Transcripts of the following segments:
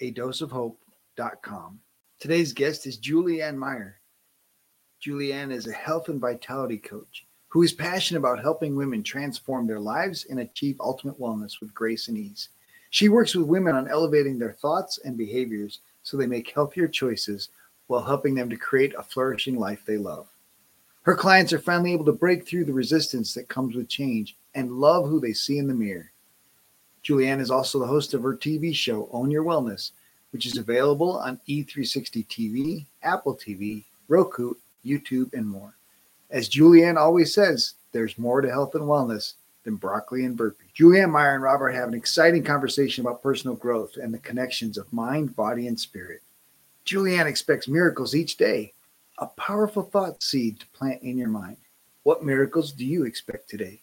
a doseofhope.com. Today's guest is Julianne Meyer. Julianne is a health and vitality coach who is passionate about helping women transform their lives and achieve ultimate wellness with grace and ease. She works with women on elevating their thoughts and behaviors so they make healthier choices while helping them to create a flourishing life they love. Her clients are finally able to break through the resistance that comes with change and love who they see in the mirror. Julianne is also the host of her TV show, Own Your Wellness, which is available on E360 TV, Apple TV, Roku, YouTube, and more. As Julianne always says, there's more to health and wellness than broccoli and burpees. Julianne Meyer and Robert have an exciting conversation about personal growth and the connections of mind, body, and spirit. Julianne expects miracles each day, a powerful thought seed to plant in your mind. What miracles do you expect today?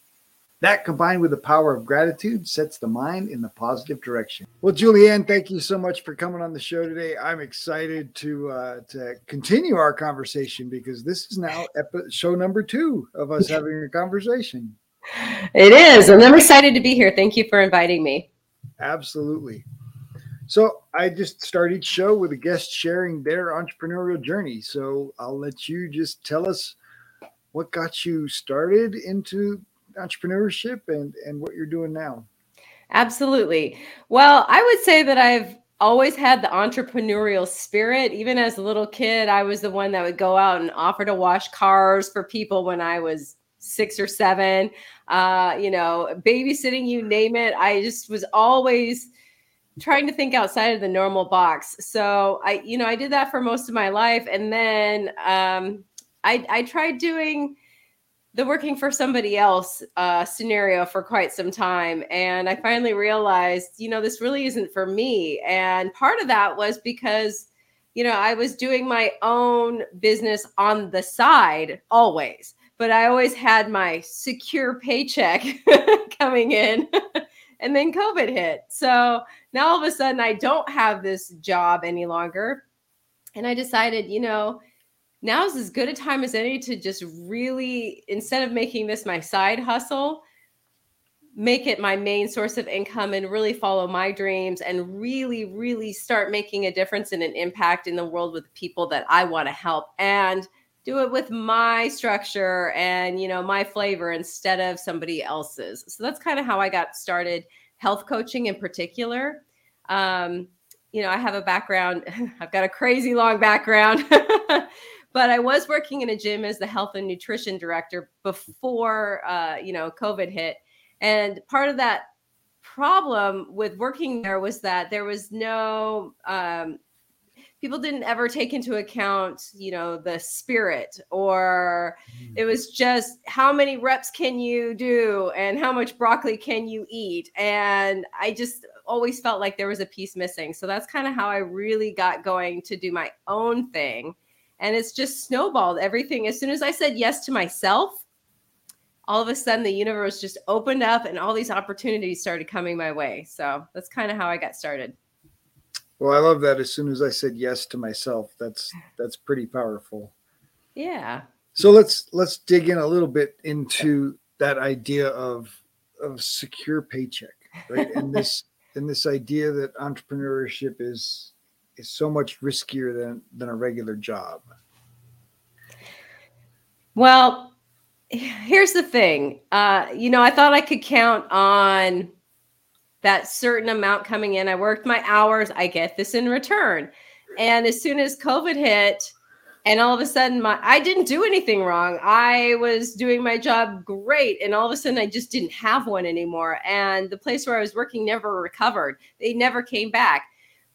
That combined with the power of gratitude sets the mind in the positive direction. Well, Julianne, thank you so much for coming on the show today. I'm excited to uh, to continue our conversation because this is now epi- show number two of us having a conversation. It is, and I'm excited to be here. Thank you for inviting me. Absolutely. So I just started each show with a guest sharing their entrepreneurial journey. So I'll let you just tell us what got you started into entrepreneurship and and what you're doing now. Absolutely. Well, I would say that I've always had the entrepreneurial spirit. Even as a little kid, I was the one that would go out and offer to wash cars for people when I was six or seven. Uh, you know, babysitting, you name it. I just was always trying to think outside of the normal box. So I, you know, I did that for most of my life, and then um, I, I tried doing the working for somebody else uh, scenario for quite some time. And I finally realized, you know, this really isn't for me. And part of that was because, you know, I was doing my own business on the side always, but I always had my secure paycheck coming in. and then COVID hit. So now all of a sudden I don't have this job any longer. And I decided, you know, now's as good a time as any to just really instead of making this my side hustle make it my main source of income and really follow my dreams and really really start making a difference and an impact in the world with people that I want to help and do it with my structure and you know my flavor instead of somebody else's. So that's kind of how i got started health coaching in particular. Um, you know i have a background i've got a crazy long background but I was working in a gym as the health and nutrition director before uh, you know COVID hit, and part of that problem with working there was that there was no um, people didn't ever take into account you know the spirit or mm. it was just how many reps can you do and how much broccoli can you eat? And i just always felt like there was a piece missing. So that's kind of how i really got going to do my own thing and it's just snowballed everything. As soon as i said yes to myself all of a sudden the universe just opened up and all these opportunities started coming my way. So that's kind of how i got started. Well i love that. As soon as i said yes to myself that's that's pretty powerful. Yeah. So let's let's dig in a little bit into that idea of of secure paycheck right? And this and this idea that entrepreneurship is is so much riskier than than a regular job? Well, here's the thing. Uh, you know, I thought I could count on that certain amount coming in. I worked my hours, I get this in return. And as soon as COVID hit, and all of a sudden my I didn't do anything wrong. I was doing my job great and all of a sudden I just didn't have one anymore and the place where I was working never recovered. They never came back.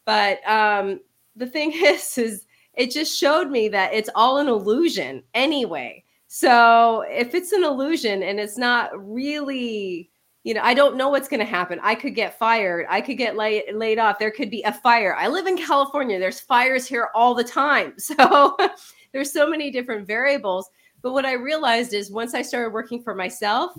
But um the thing is is it just showed me that it's all an illusion anyway. So if it's an illusion and it's not really you know, I don't know what's going to happen. I could get fired. I could get laid, laid off. There could be a fire. I live in California. There's fires here all the time. So there's so many different variables. But what I realized is once I started working for myself,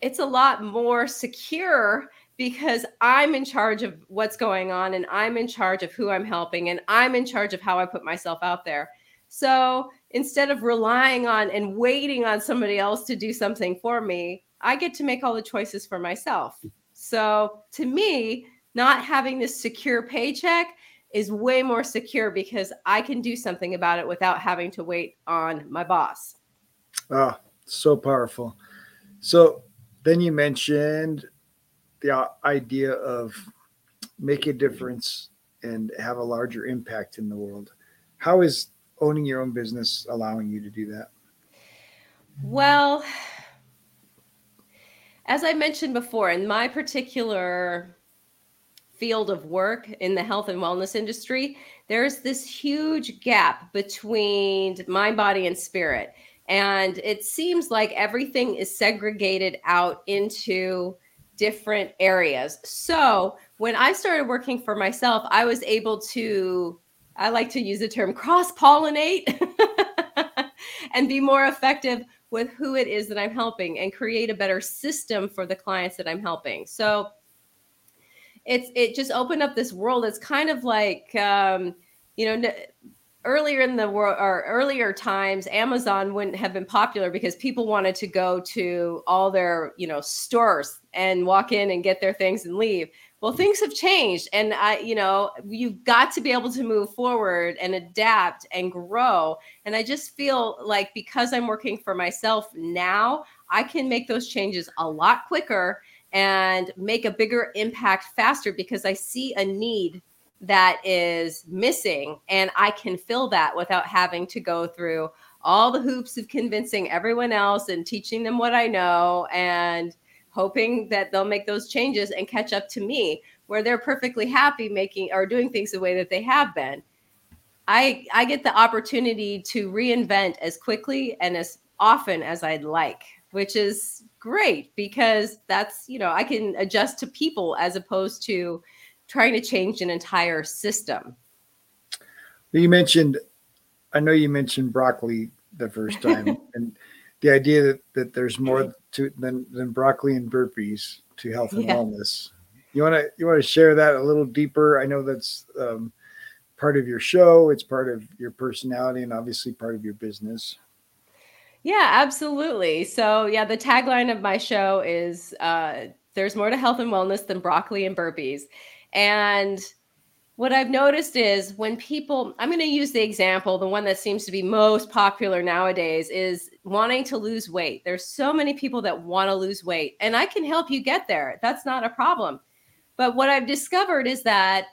it's a lot more secure because I'm in charge of what's going on and I'm in charge of who I'm helping and I'm in charge of how I put myself out there. So instead of relying on and waiting on somebody else to do something for me, I get to make all the choices for myself. So to me, not having this secure paycheck is way more secure because I can do something about it without having to wait on my boss. Oh, so powerful. So then you mentioned the idea of make a difference and have a larger impact in the world. How is owning your own business allowing you to do that? Well, as I mentioned before, in my particular field of work in the health and wellness industry, there's this huge gap between mind, body, and spirit. And it seems like everything is segregated out into different areas. So when I started working for myself, I was able to, I like to use the term cross pollinate and be more effective with who it is that I'm helping and create a better system for the clients that I'm helping. So it's it just opened up this world. It's kind of like um, you know earlier in the world or earlier times amazon wouldn't have been popular because people wanted to go to all their you know stores and walk in and get their things and leave. Well things have changed and i you know you've got to be able to move forward and adapt and grow. And i just feel like because i'm working for myself now i can make those changes a lot quicker and make a bigger impact faster because i see a need that is missing and i can fill that without having to go through all the hoops of convincing everyone else and teaching them what i know and hoping that they'll make those changes and catch up to me where they're perfectly happy making or doing things the way that they have been. I I get the opportunity to reinvent as quickly and as often as I'd like, which is great because that's, you know, I can adjust to people as opposed to trying to change an entire system. You mentioned I know you mentioned broccoli the first time and the idea that, that there's more to than, than broccoli and burpees to health and yeah. wellness. You want to you want to share that a little deeper? I know that's um, part of your show. It's part of your personality and obviously part of your business. Yeah, absolutely. So yeah, the tagline of my show is uh, "There's more to health and wellness than broccoli and burpees," and what I've noticed is when people, I'm going to use the example, the one that seems to be most popular nowadays is wanting to lose weight. There's so many people that want to lose weight, and I can help you get there. That's not a problem. But what I've discovered is that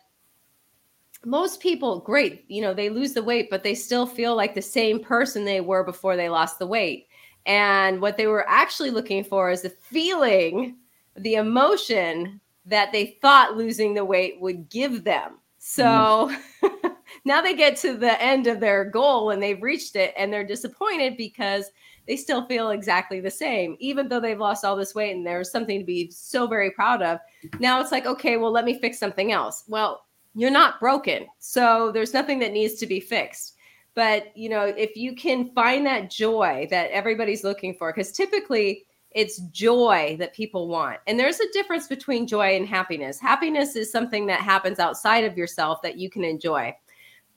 most people, great, you know, they lose the weight, but they still feel like the same person they were before they lost the weight. And what they were actually looking for is the feeling, the emotion that they thought losing the weight would give them. So mm. now they get to the end of their goal and they've reached it and they're disappointed because they still feel exactly the same, even though they've lost all this weight and there's something to be so very proud of. Now it's like, okay, well, let me fix something else. Well, you're not broken. So there's nothing that needs to be fixed. But, you know, if you can find that joy that everybody's looking for, because typically it's joy that people want. And there's a difference between joy and happiness. Happiness is something that happens outside of yourself that you can enjoy.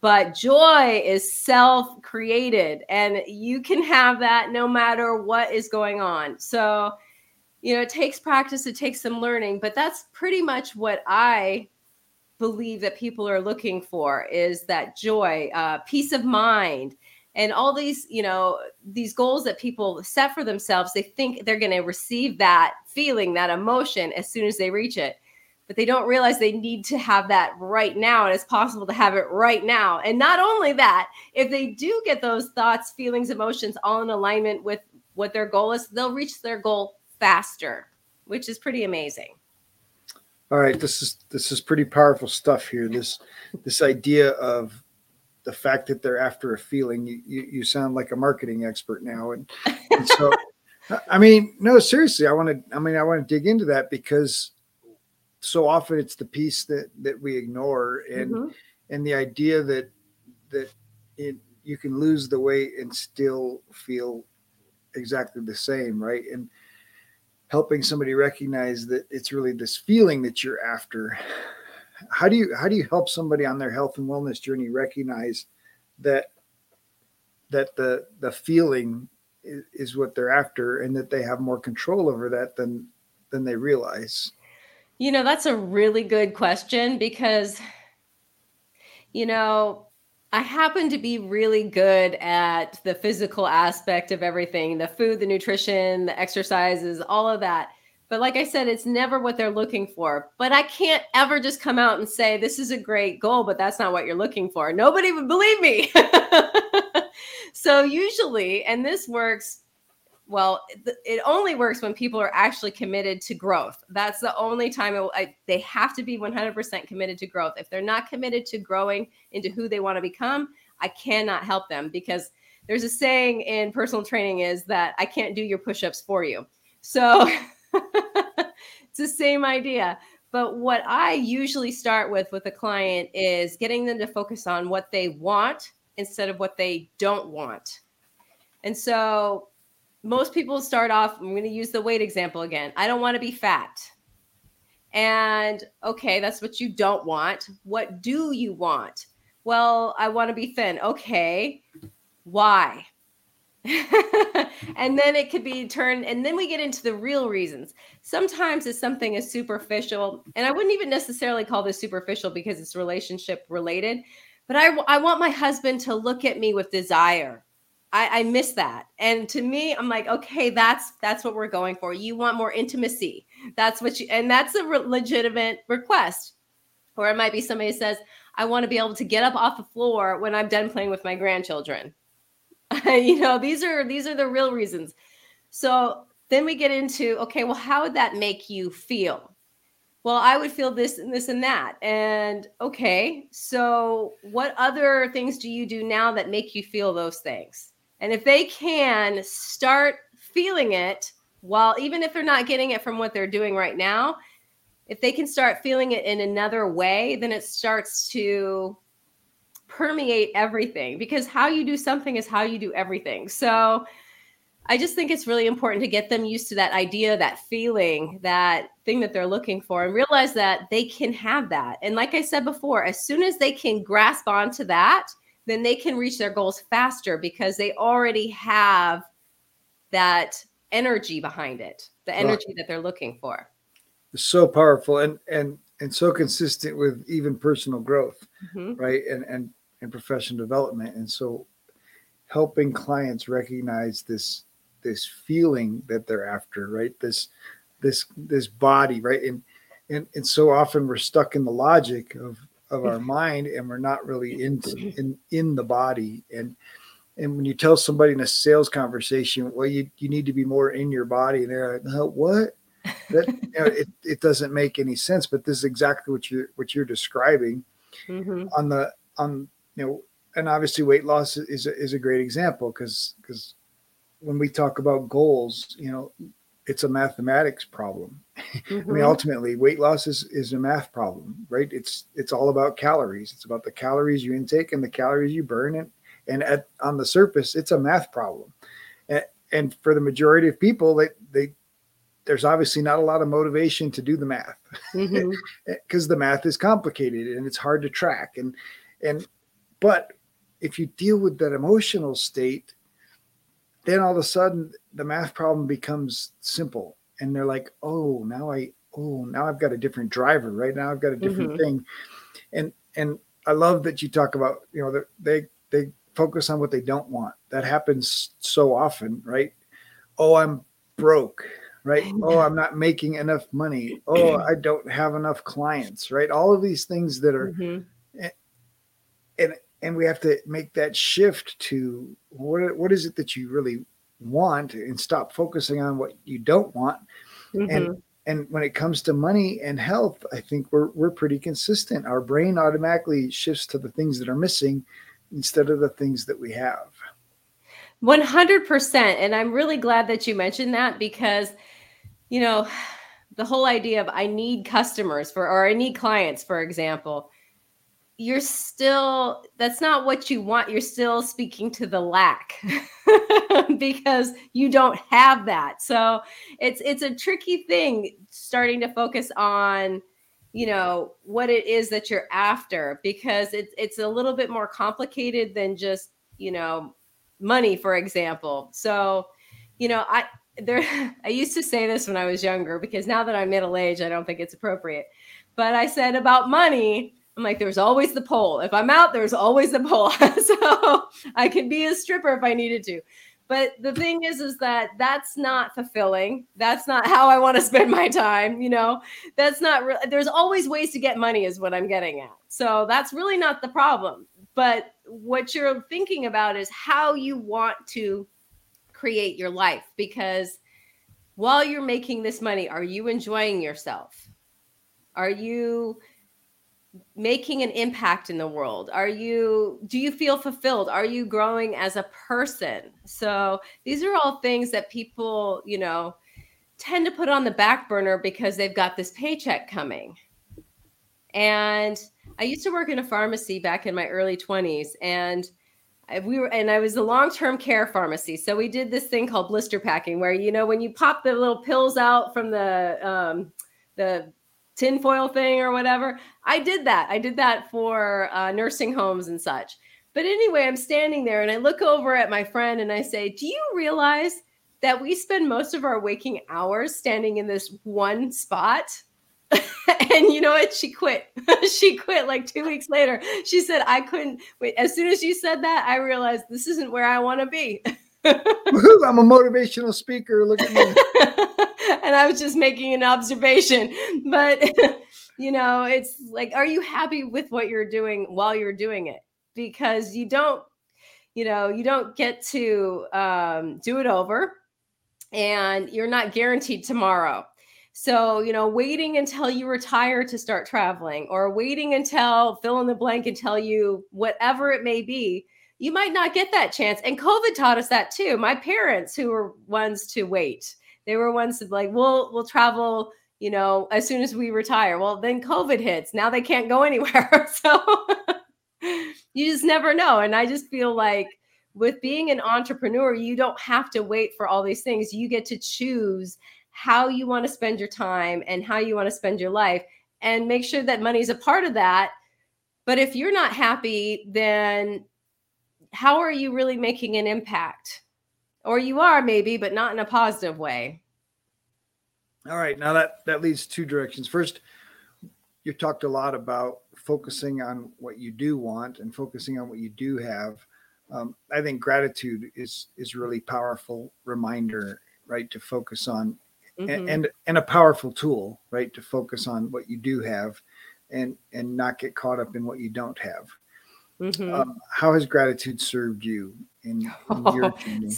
But joy is self created, and you can have that no matter what is going on. So, you know, it takes practice, it takes some learning, but that's pretty much what I believe that people are looking for is that joy, uh, peace of mind, and all these you know these goals that people set for themselves they think they're going to receive that feeling that emotion as soon as they reach it but they don't realize they need to have that right now. And it's possible to have it right now. And not only that, if they do get those thoughts, feelings, emotions all in alignment with what their goal is, they'll reach their goal faster, which is pretty amazing. All right, this is this is pretty powerful stuff here. This this idea of the fact that they're after a feeling. You you, you sound like a marketing expert now, and, and so I mean, no, seriously, I want to. I mean, I want to dig into that because so often it's the piece that that we ignore, and mm-hmm. and the idea that that it, you can lose the weight and still feel exactly the same, right? And helping somebody recognize that it's really this feeling that you're after. How do you how do you help somebody on their health and wellness journey recognize that that the the feeling is, what they're after and that they have more control over that than than they realize? You know, that's a really good question because you know, I happen to be really good at the physical aspect of everything the food, the nutrition, the exercises, all of that. But like I said, it's never what they're looking for. But I can't ever just come out and say, this is a great goal, but that's not what you're looking for. Nobody would believe me. so usually, and this works well it only works when people are actually committed to growth that's the only time I, they have to be 100% committed to growth if they're not committed to growing into who they want to become i cannot help them because there's a saying in personal training is that i can't do your push-ups for you so it's the same idea but what i usually start with with a client is getting them to focus on what they want instead of what they don't want and so most people start off, I'm going to use the weight example again. I don't want to be fat. And okay, that's what you don't want. What do you want? Well, I want to be thin. Okay. Why? and then it could be turned, and then we get into the real reasons. Sometimes it's something is superficial, and I wouldn't even necessarily call this superficial because it's relationship related, but I, I want my husband to look at me with desire. I, I miss that. And to me, I'm like, okay, that's that's what we're going for. You want more intimacy. That's what you, and that's a re- legitimate request. Or it might be somebody says, I want to be able to get up off the floor when I'm done playing with my grandchildren. you know, these are these are the real reasons. So then we get into okay, well, how would that make you feel? Well, I would feel this and this and that. And okay, so what other things do you do now that make you feel those things? And if they can start feeling it while, even if they're not getting it from what they're doing right now, if they can start feeling it in another way, then it starts to permeate everything because how you do something is how you do everything. So I just think it's really important to get them used to that idea, that feeling, that thing that they're looking for, and realize that they can have that. And like I said before, as soon as they can grasp onto that, then they can reach their goals faster because they already have that energy behind it, the energy right. that they're looking for. It's so powerful and and and so consistent with even personal growth, mm-hmm. right? And and and professional development. And so helping clients recognize this this feeling that they're after, right? This this this body, right? And and and so often we're stuck in the logic of of our mind and we're not really in in in the body and and when you tell somebody in a sales conversation well you you need to be more in your body and they're like oh, what that you know, it, it doesn't make any sense but this is exactly what you're what you're describing mm-hmm. on the on you know and obviously weight loss is a, is a great example because because when we talk about goals you know it's a mathematics problem. Mm-hmm. I mean, mm-hmm. ultimately, weight loss is, is a math problem, right? It's it's all about calories. It's about the calories you intake and the calories you burn. And and at on the surface, it's a math problem. And, and for the majority of people, they they there's obviously not a lot of motivation to do the math because mm-hmm. the math is complicated and it's hard to track. And and but if you deal with that emotional state then all of a sudden the math problem becomes simple and they're like oh now i oh now i've got a different driver right now i've got a different mm-hmm. thing and and i love that you talk about you know they they focus on what they don't want that happens so often right oh i'm broke right? Oh, I'm not making enough money. Oh, I don't have enough clients, right? All of these things that are, mm-hmm. and and we have to make that shift to what what is it that you really want and stop focusing on what you don't want. Mm-hmm. And and when it comes to money and health, I think we're we're pretty consistent. Our brain automatically shifts to the things that are missing instead of the things that we have. 100%. And I'm really glad that you mentioned that because, you know, the whole idea of I need customers for, or I need clients, for example, you're still, that's not what you want. You're still speaking to the lack because you don't have that. So it's, it's a tricky thing starting to focus on, you know, what it is that you're after because it's, it's a little bit more complicated than just, you know, money, for example. So, you know, I there I used to say this when I was younger because now that I'm middle age, I don't think it's appropriate. But I said about money, I'm like, there's always the pole. If I'm out, there's always the pole. so I could be a stripper if I needed to. But the thing is, is that that's not fulfilling. That's not how I want to spend my time. You know, that's not. Re- there's always ways to get money, is what I'm getting at. So that's really not the problem. But what you're thinking about is how you want to create your life because while you're making this money, are you enjoying yourself? Are you making an impact in the world? Are you do you feel fulfilled? Are you growing as a person? So these are all things that people, you know, tend to put on the back burner because they've got this paycheck coming. And I used to work in a pharmacy back in my early 20s and we were and I was a long-term care pharmacy. So we did this thing called blister packing where you know when you pop the little pills out from the um the tinfoil thing or whatever. I did that. I did that for uh, nursing homes and such. But anyway, I'm standing there and I look over at my friend and I say, "Do you realize that we spend most of our waking hours standing in this one spot?" and you know what? She quit. she quit like two weeks later. She said, I couldn't wait. As soon as you said that, I realized this isn't where I want to be. I'm a motivational speaker. Look at me. and I was just making an observation. But, you know, it's like, are you happy with what you're doing while you're doing it? Because you don't, you know, you don't get to um, do it over and you're not guaranteed tomorrow so, you know, waiting until you retire to start traveling or waiting until fill in the blank until you whatever it may be, you might not get that chance. And COVID taught us that too. My parents who were ones to wait, they were ones like, we'll we'll travel, you know, as soon as we retire. Well, then COVID hits. Now they can't go anywhere. so you just never know. And I just feel like with being an entrepreneur, you don't have to wait for all these things. You get to choose how you want to spend your time and how you want to spend your life and make sure that money is a part of that. But if you're not happy, then how are you really making an impact? Or you are maybe, but not in a positive way. All right. Now that that leads two directions. First, you talked a lot about focusing on what you do want and focusing on what you do have. Um, I think gratitude is is really powerful reminder, right? To focus on mm-hmm. and, and a powerful tool, right, to focus on what you do have, and and not get caught up in what you don't have. Mm-hmm. Um, how has gratitude served you in, in your journey?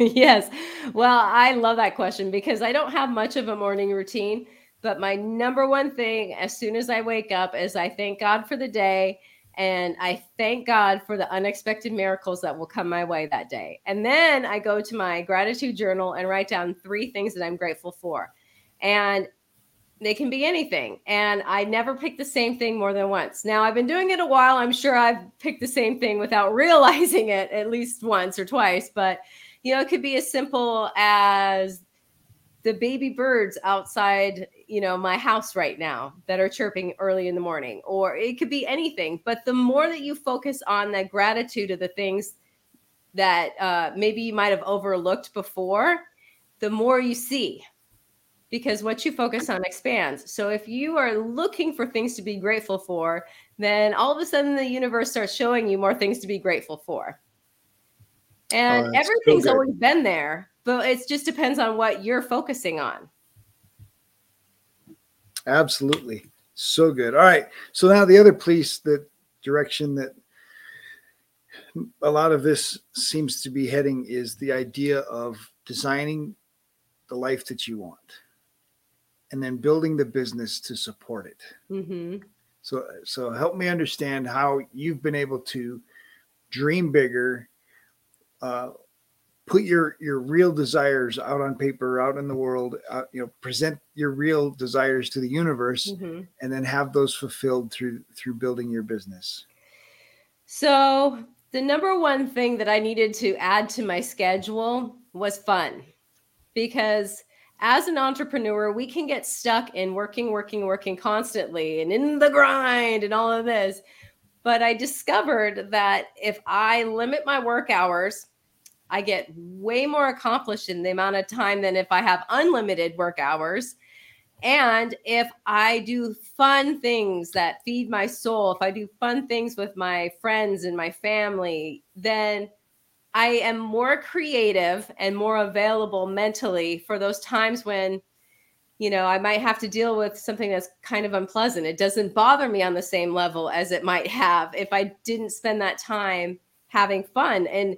yes, well, I love that question because I don't have much of a morning routine. But my number one thing as soon as I wake up is I thank God for the day and I thank God for the unexpected miracles that will come my way that day. And then I go to my gratitude journal and write down three things that I'm grateful for. And they can be anything. And I never pick the same thing more than once. Now, I've been doing it a while. I'm sure I've picked the same thing without realizing it at least once or twice. But, you know, it could be as simple as the baby birds outside you know my house right now that are chirping early in the morning or it could be anything. But the more that you focus on that gratitude of the things that uh, maybe you might have overlooked before the more you see because what you focus on expands. So if you are looking for things to be grateful for then all of a sudden the universe starts showing you more things to be grateful for and oh, everything's always been there but it just depends on what you're focusing on. Absolutely. So good. All right. So now the other piece, the direction that a lot of this seems to be heading is the idea of designing the life that you want and then building the business to support it. Mm-hmm. So, so help me understand how you've been able to dream bigger, uh, put your your real desires out on paper, out in the world, uh, you know, present your real desires to the universe, Mm-hmm. and then have those fulfilled through through building your business. So, the number one thing that I needed to add to my schedule was fun. Because as an entrepreneur, we can get stuck in working, working, working constantly and in the grind and all of this. But I discovered that if I limit my work hours, I get way more accomplished in the amount of time than if I have unlimited work hours. And if I do fun things that feed my soul, if I do fun things with my friends and my family, then I am more creative and more available mentally for those times when, you know, I might have to deal with something that's kind of unpleasant. It doesn't bother me on the same level as it might have if I didn't spend that time having fun. And,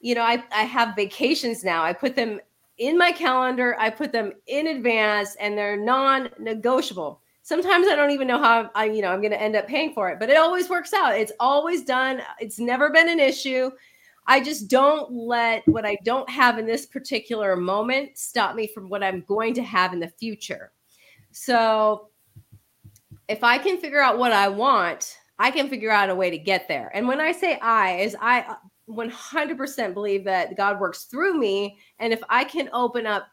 you know, I, I have vacations now. I put them in my calendar. I put them in advance and they're non-negotiable. Sometimes I don't even know how I, you know, I'm going to end up paying for it, but it always works out. It's always done. It's never been an issue. I just don't let what I don't have in this particular moment stop me from what I'm going to have in the future. So if I can figure out what I want, I can figure out a way to get there. And when I say I, is I 100% believe that God works through me. And if I can open up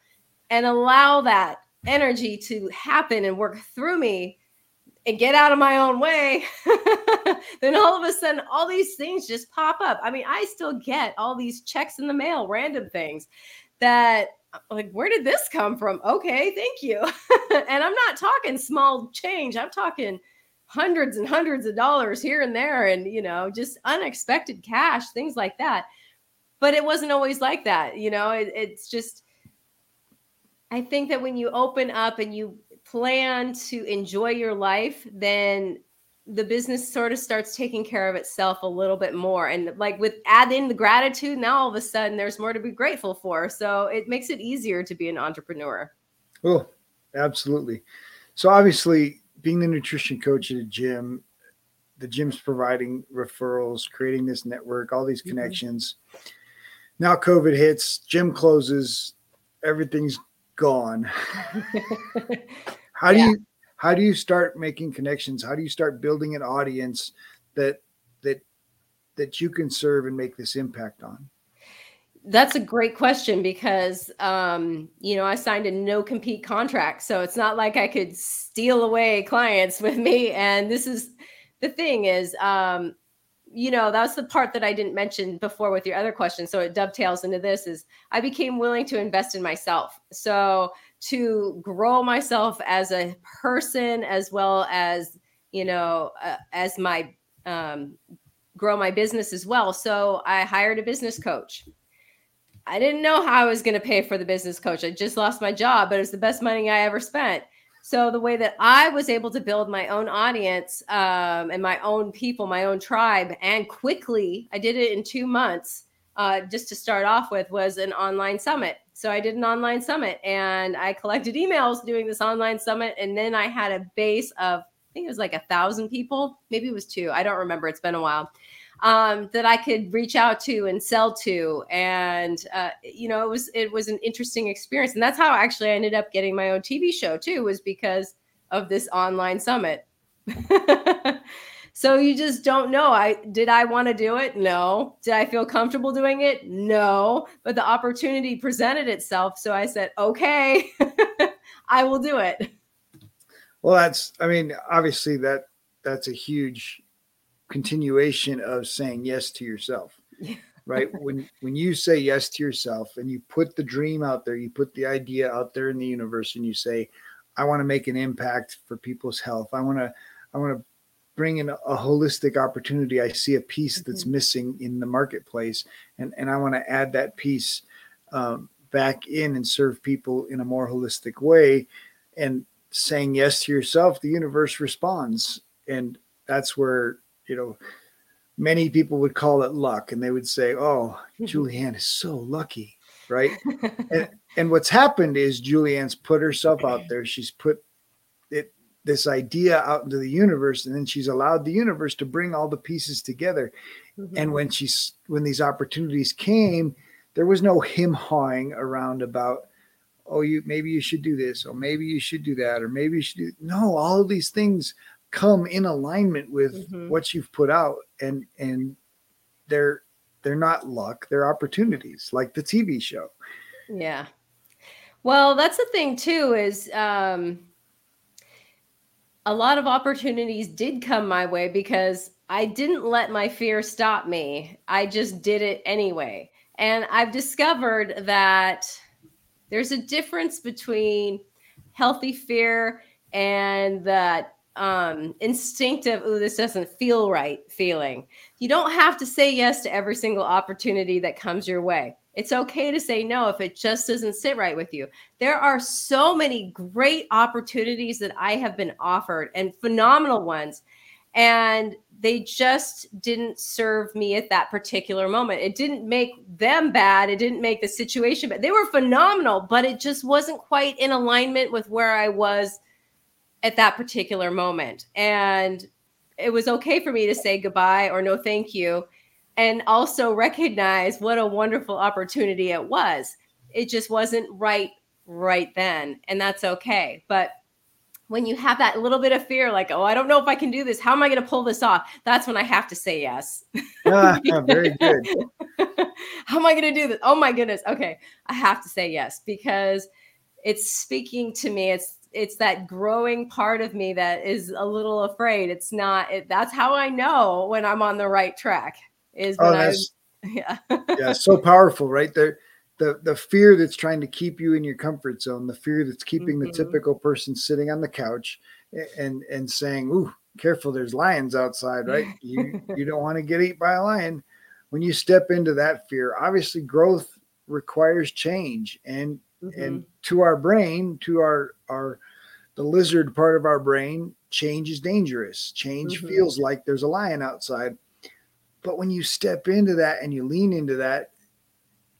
and allow that energy to happen and work through me and get out of my own way, then all of a sudden, all these things just pop up. I mean, I still get all these checks in the mail, random things that like where did this come from okay thank you and i'm not talking small change i'm talking hundreds and hundreds of dollars here and there and you know just unexpected cash things like that. But it wasn't always like that you know it, it's just i think that when you open up and you plan to enjoy your life then the business sort of starts taking care of itself a little bit more. And like with add in the gratitude now all of a sudden there's more to be grateful for. So it makes it easier to be an entrepreneur. Oh, absolutely. So obviously, being the nutrition coach at a gym, the gym's providing referrals, creating this network, all these connections. Now COVID hits, gym closes, everything's gone. How do Yeah. you how do you start making connections? How do you start building an audience that that that you can serve and make this impact on? That's a great question because um, you know I signed a no compete contract, so it's not like I could steal away clients with me. And this is the thing is, um, you know, that's the part that I didn't mention before with your other question. So it dovetails into this: is I became willing to invest in myself. So to grow myself as a person, as well as you know, uh, as my um, grow my business as well. So I hired a business coach. I didn't know how I was going to pay for the business coach. I just lost my job, but it was the best money I ever spent. So the way that I was able to build my own audience um, and my own people, my own tribe, and quickly, I did it in two months. Uh, just to start off with, was an online summit. So I did an online summit, and I collected emails doing this online summit, and then I had a base of I think it was like a thousand people, maybe it was two. I don't remember. It's been a while um, that I could reach out to and sell to, and uh, you know, it was it was an interesting experience, and that's how actually I ended up getting my own TV show too, was because of this online summit. so you just don't know. I did I want to do it? No. Did I feel comfortable doing it? No. But the opportunity presented itself, so I said, okay, I will do it. Well, that's I mean, obviously that that's a huge continuation of saying yes to yourself. Yeah. Right? when when you say yes to yourself and you put the dream out there, you put the idea out there in the universe and you say, I want to make an impact for people's health. I want to I want to bring in a, a holistic opportunity. I see a piece that's missing in the marketplace and and I want to add that piece um, back in and serve people in a more holistic way and saying yes to yourself the universe responds and that's where you know many people would call it luck and they would say oh julianne is so lucky right? And, and what's happened is julianne's put herself out there. She's put it this idea out into the universe and then she's allowed the universe to bring all the pieces together. Mm-hmm. and when she's when these opportunities came there was no him hawing around about oh you maybe you should do this or maybe you should do that or maybe you should do no all of these things come in alignment with mm-hmm. what you've put out and and they're they're not luck they're opportunities like the tv show. Yeah. Well that's the thing too is um a lot of opportunities did come my way because i didn't let my fear stop me. I just did it anyway. And i've discovered that there's a difference between healthy fear and that um, instinctive, oh, this doesn't feel right feeling. You don't have to say yes to every single opportunity that comes your way. It's okay to say no if it just doesn't sit right with you. There are so many great opportunities that I have been offered and phenomenal ones. And they just didn't serve me at that particular moment. It didn't make them bad. It didn't make the situation bad. They were phenomenal, but it just wasn't quite in alignment with where I was at that particular moment. And it was okay for me to say goodbye or no thank you and also recognize what a wonderful opportunity it was. It just wasn't right right then, and that's okay. But when you have that little bit of fear, like, oh, I don't know if I can do this. How am I going to pull this off? That's when I have to say yes. ah, very good. How am I going to do this? Oh my goodness. Okay, I have to say yes because it's speaking to me. It's it's that growing part of me that is a little afraid. It's not. It, that's how I know when I'm on the right track. Is oh, when I. Yeah. yeah. So powerful, right there. The, the fear that's trying to keep you in your comfort zone, the fear that's keeping mm-hmm. the typical person sitting on the couch and and saying, "Ooh, careful, there's lions outside, right? You you don't want to get eaten by a lion." When you step into that fear, obviously growth requires change, and mm-hmm. and to our brain, to our our the lizard part of our brain, change is dangerous. Change mm-hmm. feels like there's a lion outside. But when you step into that and you lean into that,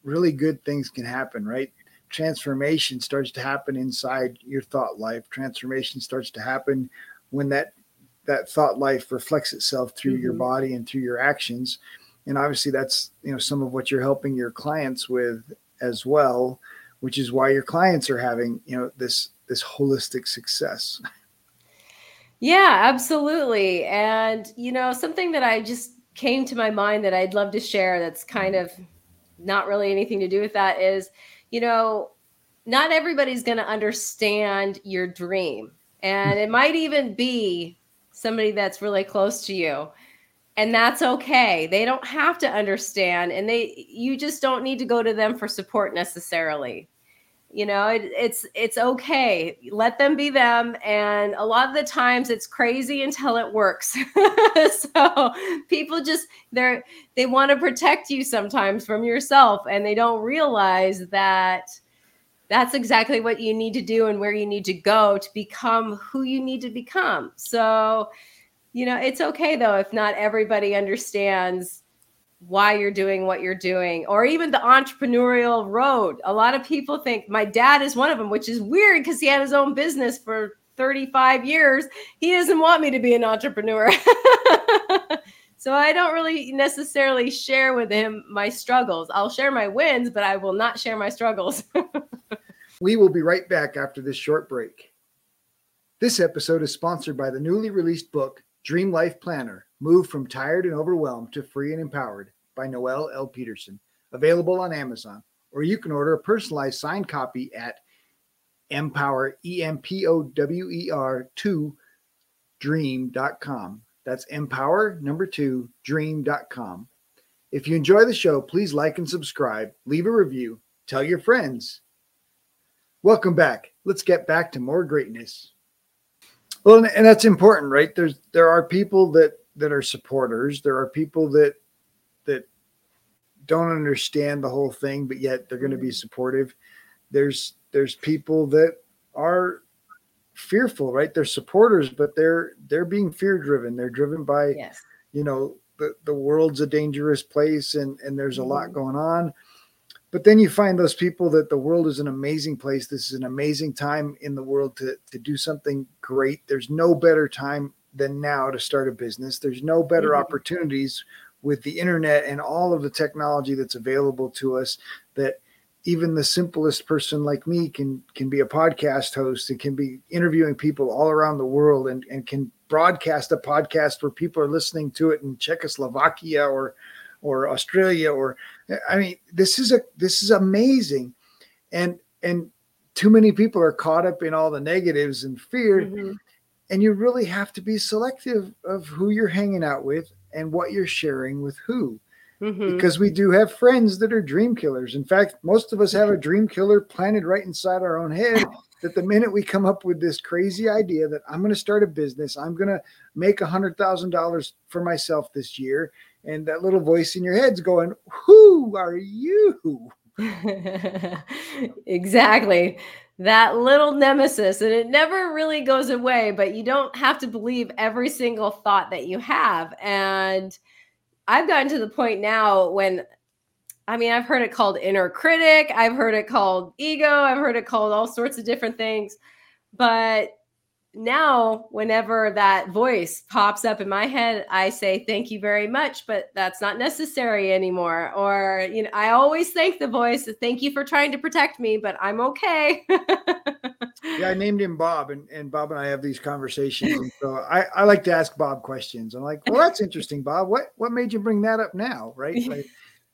really good things can happen, right? Transformation starts to happen inside your thought life. Transformation starts to happen when that that thought life reflects itself through mm-hmm. your body and through your actions. And obviously that's, you know, some of what you're helping your clients with as well which is why your clients are having you know this this holistic success. Yeah absolutely. And you know something that i just came to my mind that i'd love to share that's kind of not really anything to do with that is you know not everybody's going to understand your dream. And it might even be somebody that's really close to you. And that's okay. They don't have to understand and they you just don't need to go to them for support necessarily you know it, it's it's okay. Let them be them. And a lot of the times it's crazy until it works. So people just they're they want to protect you sometimes from yourself and they don't realize that that's exactly what you need to do and where you need to go to become who you need to become. So you know, it's okay though if not everybody understands why you're doing what you're doing or even the entrepreneurial road. A lot of people think my dad is one of them, which is weird because he had his own business for 35 years. He doesn't want me to be an entrepreneur. so I don't really necessarily share with him my struggles. I'll share my wins, but I will not share my struggles. we will be right back after this short break. This episode is sponsored by the newly released book Dream Life Planner Move from Tired and Overwhelmed to Free and Empowered by Noel L. Peterson. Available on Amazon, or you can order a personalized signed copy at empower, E M P O W E R 2 dream.com. That's empower number two dream.com. If you enjoy the show, please like and subscribe, leave a review, tell your friends. Welcome back. Let's get back to more greatness. Well, and that's important, right? There's there are people that that are supporters. There are people that that don't understand the whole thing, but yet they're going to be supportive. There's there's people that are fearful, right? They're supporters, but they're they're being fear driven. They're driven by yes. you know the the world's a dangerous place and and there's a lot Mm-hmm. going on. But then you find those people that the world is an amazing place. This is an amazing time in the world to to do something great. There's no better time than now to start a business. There's no better Mhm. opportunities with the internet and all of the technology that's available to us that even the simplest person like me can can be a podcast host and can be interviewing people all around the world and, and can broadcast a podcast where people are listening to it in Czechoslovakia or or Australia or I mean this is a this is amazing and and too many people are caught up in all the negatives and fear Mhm. And you really have to be selective of who you're hanging out with and what you're sharing with who Mhm. because we do have friends that are dream killers. In fact, most of us have a dream killer planted right inside our own head. That the minute we come up with this crazy idea that I'm going to start a business, I'm going to make a hundred thousand dollars for myself this year, and that little voice in your head's going, "Who are you?" exactly. That little nemesis, and it never really goes away, but you don't have to believe every single thought that you have. And I've gotten to the point now when, I mean, I've heard it called inner critic, I've heard it called ego, I've heard it called all sorts of different things. But now, whenever that voice pops up in my head, I say, Thank you very much, but that's not necessary anymore. Or, you know, I always thank the voice, Thank you for trying to protect me, but I'm okay. Yeah, I named him Bob, and, and Bob and I have these conversations. And so I, I like to ask Bob questions. I'm like, well, that's interesting, Bob. What what made you bring that up now? Right. Like,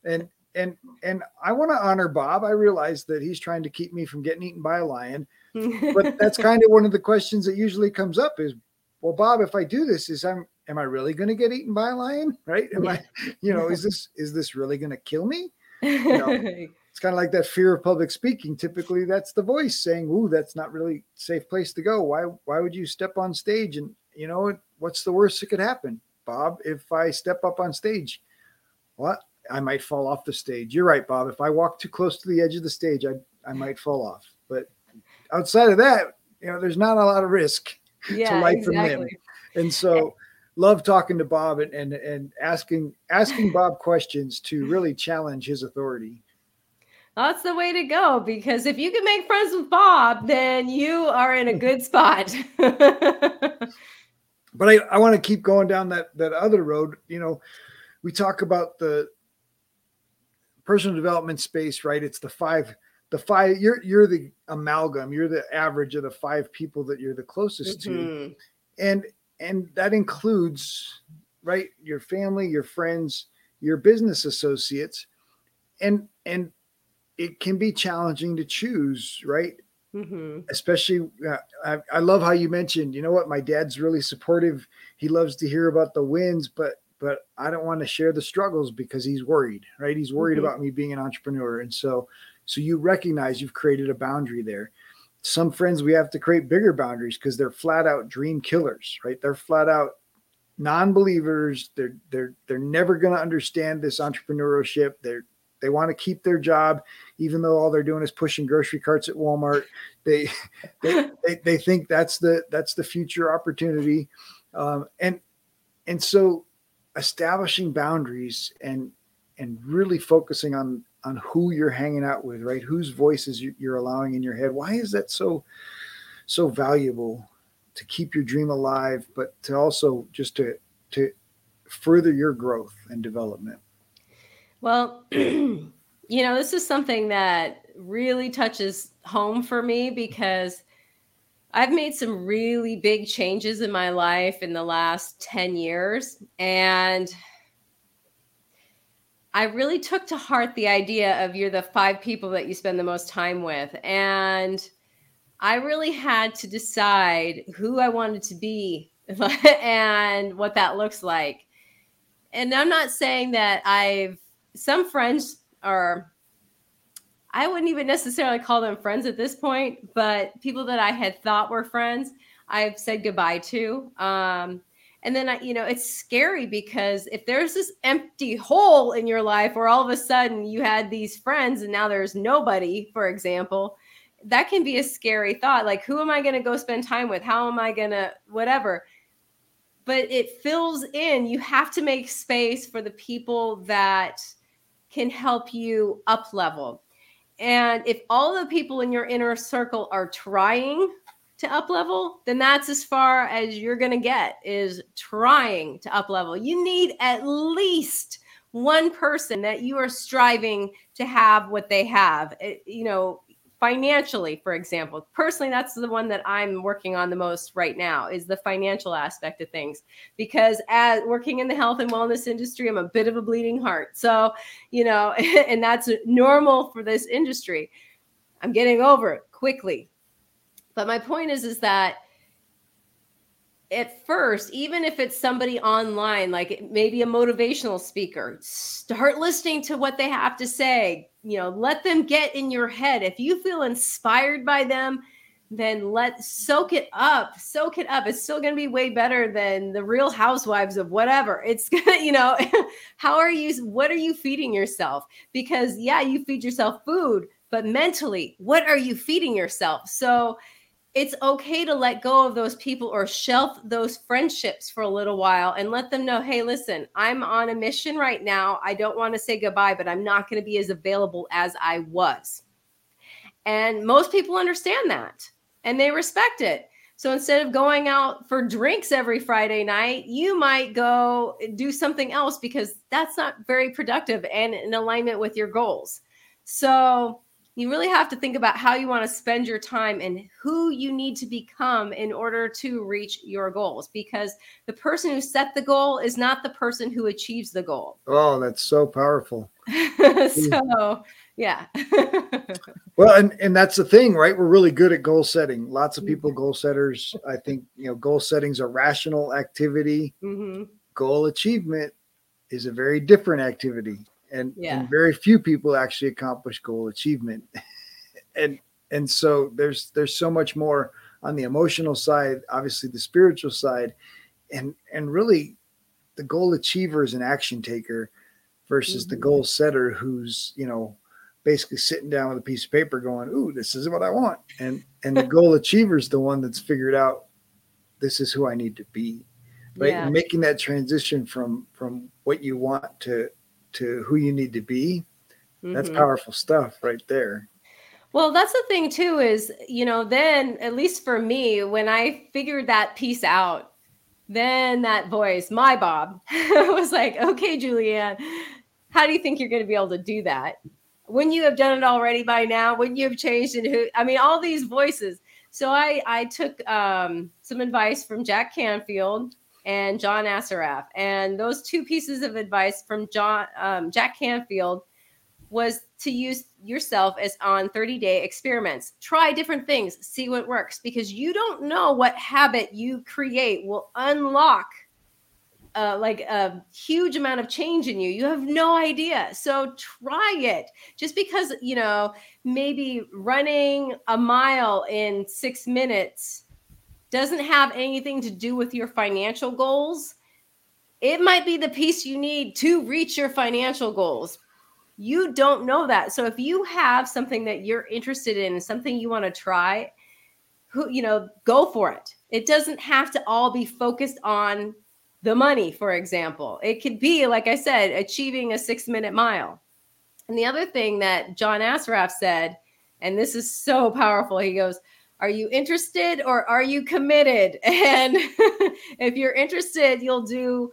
and and and I want to honor Bob. I realize that he's trying to keep me from getting eaten by a lion. But that's kind of one of the questions that usually comes up is, well, Bob, if I do this, is I'm am I really going to get eaten by a lion? Right? Am I, you know, is this is this really going to kill me? It's kind of like that fear of public speaking. Typically, that's the voice saying, "Ooh, that's not really a safe place to go. Why why would you step on stage?" And you know? What's the worst that could happen, Bob? If I step up on stage, what? I might fall off the stage. You're right, Bob. If I walk too close to the edge of the stage, I I might fall off. Outside of that, you know, there's not a lot of risk. yeah, life and limb. And so love talking to Bob and, and and asking asking Bob questions to really challenge his authority. That's the way to go because if you can make friends with Bob, then you are in a good spot. But I, I want to keep going down that that other road. You know, we talk about the personal development space, right? It's the five the five you're you're the amalgam, you're the average of the five people that you're the closest to. Mhm. and and that includes right your family your friends your business associates and and it can be challenging to choose right Mhm. especially uh, I, I love how you mentioned you know what my dad's really supportive he loves to hear about the wins but but i don't want to share the struggles because he's worried right he's worried Mhm. about me being an entrepreneur and so so you recognize you've created a boundary there. Some friends we have to create bigger boundaries because they're flat out dream killers right? They're flat out non-believers. They're they're they're never going to understand this entrepreneurship. They're they want to keep their job even though all they're doing is pushing grocery carts at walmart. They they, they, they think that's the that's the future opportunity. Um, and and so establishing boundaries and and really focusing on on who you're hanging out with right whose voices you- you're allowing in your head why is that so so valuable to keep your dream alive but to also just to to further your growth and development Well, you know, this is something that really touches home for me because I've made some really big changes in my life in the last 10 years. And I really took to heart the idea of you're the five people that you spend the most time with. And I really had to decide who I wanted to be and what that looks like. And I'm not saying that I've some friends are I wouldn't even necessarily call them friends at this point, but people that I had thought were friends, I've said goodbye to. Um, And then, I, you know, it's scary because if there's this empty hole in your life where all of a sudden you had these friends and now there's nobody, for example, that can be a scary thought. Like, who am I going to go spend time with? How am I going to, whatever. But it fills in. You have to make space for the people that can help you up level. And if all the people in your inner circle are trying to up level, then that's as far as you're going to get is trying to up level. You need at least one person that you are striving to have what they have. It, you know, financially, for example. Personally, that's the one that I'm working on the most right now is the financial aspect of things because as working in the health and wellness industry, I'm a bit of a bleeding heart. So, you know, and that's normal for this industry. I'm getting over it quickly. But my point is is that at first, even if it's somebody online, like maybe a motivational speaker, start listening to what they have to say. You know, let them get in your head. If you feel inspired by them, then let soak it up, soak it up. It's still going to be way better than the real housewives of whatever. It's gonna, you know, how are you, what are you feeding yourself? Because yeah, you feed yourself food, but mentally, what are you feeding yourself? So, it's okay to let go of those people or shelf those friendships for a little while and let them know hey listen i'm on a mission right now. I don't want to say goodbye but i'm not going to be as available as i was. And most people understand that and they respect it. So instead of going out for drinks every friday night you might go do something else because that's not very productive and in alignment with your goals. So you really have to think about how you want to spend your time and who you need to become in order to reach your goals because the person who set the goal is not the person who achieves the goal. Oh, that's so powerful. so, yeah. well, and and that's the thing, right? We're really good at goal setting. Lots of people goal setters. I think, you know, goal setting's a rational activity. Mm-hmm. Goal achievement is a very different activity and, yeah. and very few people actually accomplish goal achievement and and so there's there's so much more on the emotional side obviously the spiritual side and and really the goal achiever is an action taker versus mm-hmm. the goal setter who's you know basically sitting down with a piece of paper going ooh this is what i want and and the goal achiever is the one that's figured out this is who i need to be right yeah. making that transition from from what you want to to who you need to be. Mm-hmm. that's powerful stuff right there. Well that's the thing too is you know then at least for me when i figured that piece out then that voice my bob was like okay julianne how do you think you're going to be able to do that? Wouldn't you have done it already by now wouldn't you have changed and who i mean all these voices. So i i took um, some advice from jack canfield and John Assaraf. And those two pieces of advice from John um, Jack Canfield was to use yourself as on 30 day experiments. Try different things, see what works, because you don't know what habit you create will unlock uh, like a huge amount of change in you. You have no idea. So try it. Just because, you know, maybe running a mile in six minutes doesn't have anything to do with your financial goals, it might be the piece you need to reach your financial goals. You don't know that. So if you have something that you're interested in, something you want to try, who you know, go for it. It doesn't have to all be focused on the money, for example. It could be, like I said, achieving a six minute mile. And the other thing that John Assaraf said, and this is so powerful, he goes, are you interested or are you committed? And if you're interested, you'll do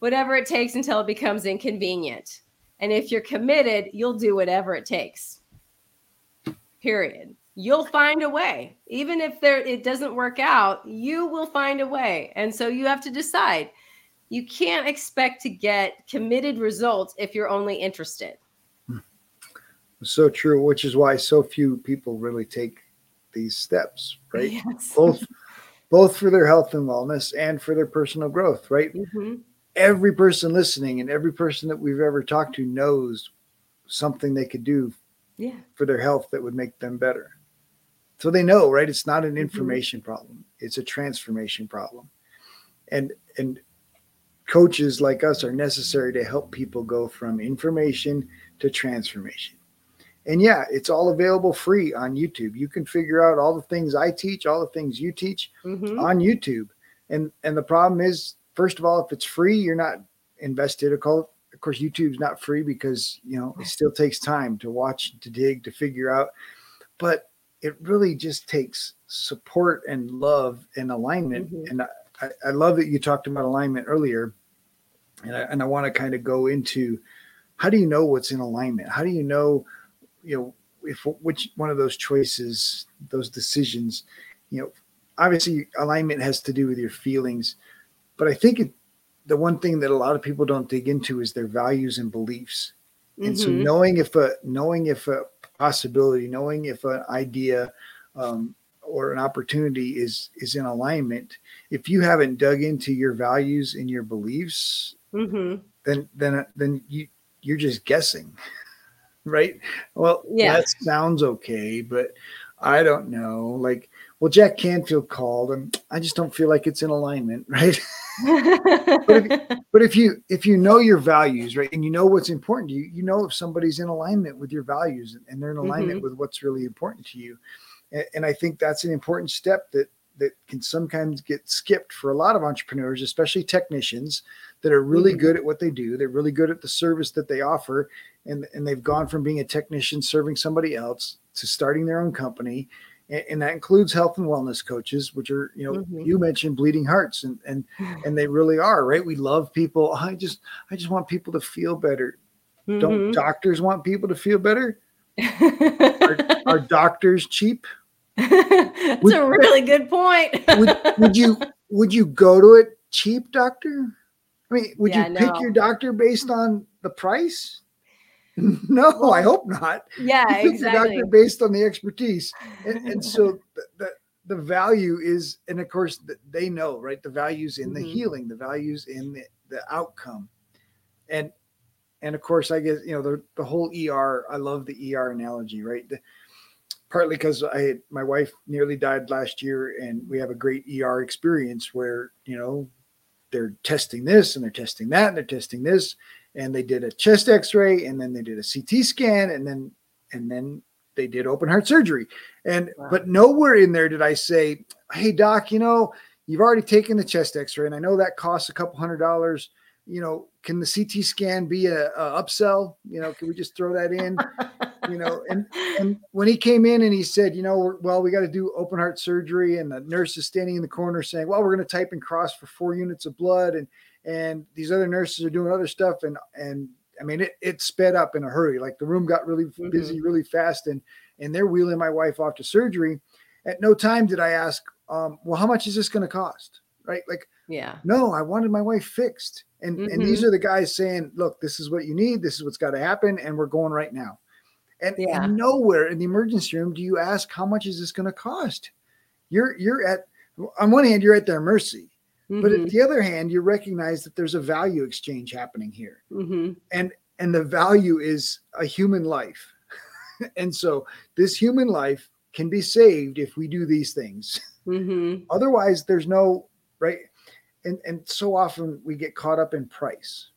whatever it takes until it becomes inconvenient. And if you're committed, you'll do whatever it takes. Period. You'll find a way. Even if there it doesn't work out, you will find a way. And so you have to decide. You can't expect to get committed results if you're only interested. Hmm. So true, which is why so few people really take these steps, right? Yes. Both both for their health and wellness and for their personal growth, right? Mm-hmm. Every person listening and every person that we've ever talked to knows something they could do yeah. for their health that would make them better. So they know, right? It's not an mm-hmm. information mm-hmm. problem. It's a transformation problem. And and coaches like us are necessary to help people go from information to transformation. And yeah, it's all available free on YouTube. You can figure out all the things I teach, all the things you teach mm-hmm. on YouTube. And and the problem is, first of all, if it's free, you're not invested. Of course, YouTube's not free because you know it still takes time to watch, to dig, to figure out. But it really just takes support and love and alignment. Mm-hmm. And I, I love that you talked about alignment earlier. And I, and I want to kind of go into how do you know what's in alignment? How do you know, you know, if which one of those choices, those decisions, you know, obviously alignment has to do with your feelings, but I think it, the one thing that a lot of people don't dig into is their values and beliefs. And mm-hmm. so knowing if a knowing if a possibility, knowing if an idea um, or an opportunity is is in alignment, if you haven't dug into your values and your beliefs, mm-hmm. then then then you you're just guessing, right? Well, yeah. that sounds okay, but I don't know. Like, well, Jack Canfield called, and I just don't feel like it's in alignment, right? but, if, but if you if you know your values, right, and you know what's important to you, you know if somebody's in alignment with your values and they're in alignment mm-hmm. with what's really important to you. And, and I think that's an important step that that can sometimes get skipped for a lot of entrepreneurs, especially technicians that are really mm-hmm. good at what they do. They're really good at the service that they offer. And, and they've gone from being a technician serving somebody else to starting their own company. And, and that includes health and wellness coaches, which are, you know, mm-hmm. you mentioned bleeding hearts and, and, and they really are, right? We love people. I just, I just want people to feel better. Mm-hmm. Don't doctors want people to feel better? are, are doctors cheap? That's would, a really good point. would, would, you would you go to it cheap doctor? I mean, would yeah, you no. pick your doctor based on the price? no, well, I hope not. Yeah, exactly. Pick your doctor based on the expertise, and, and so the, the, the value is, and of course they know, right? The values in mm-hmm. the healing, the values in the, the outcome, and and of course, I guess you know the the whole ER. I love the ER analogy, right? The, partly because I my wife nearly died last year, and we have a great ER experience where you know they're testing this and they're testing that and they're testing this, and they did a chest X-ray and then they did a CT scan and then and then they did open heart surgery, and wow. but nowhere in there did I say, hey doc, you know you've already taken the chest X-ray, and I know that costs a couple hundred dollars you know, can the CT scan be a, a, upsell? You know, can we just throw that in? you know, and and when he came in and he said, you know, well, we got to do open heart surgery, and the nurse is standing in the corner saying, well, we're going to type and cross for four units of blood, and and these other nurses are doing other stuff, and and I mean, it it sped up in a hurry. Like the room got really mm-hmm. busy really fast, and and they're wheeling my wife off to surgery. At no time did I ask, um, well, how much is this going to cost? Right? Like, yeah, no, I wanted my wife fixed and, mm-hmm. and these mm-hmm. are the guys saying, look, this is what you need. This is what's got to happen. And we're going right now. And, yeah. and nowhere in the emergency room do you ask, how much is this going to cost? You're, you're at, on one hand, you're at their mercy. Mm-hmm. But at mm-hmm. the other hand, you recognize that there's a value exchange happening here. Mm-hmm. And, and the value is a human life. and so this human life can be saved if we do these things. Mm-hmm. Otherwise, there's no, right? And and so often we get caught up in price.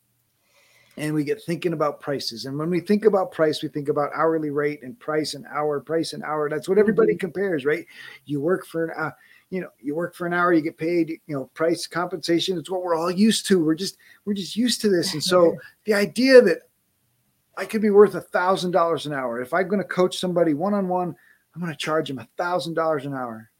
And we get thinking about prices. And when we think about price we think about hourly rate and price and hour price and hour. That's what everybody mm-hmm. compares right? You work for an uh, you know you work for an hour you get paid you know price compensation. It's what we're all used to. We're just we're just used to this. And so the idea that i could be worth a thousand dollars an hour. If i'm going to coach somebody one-on-one i'm going to charge them a thousand dollars an hour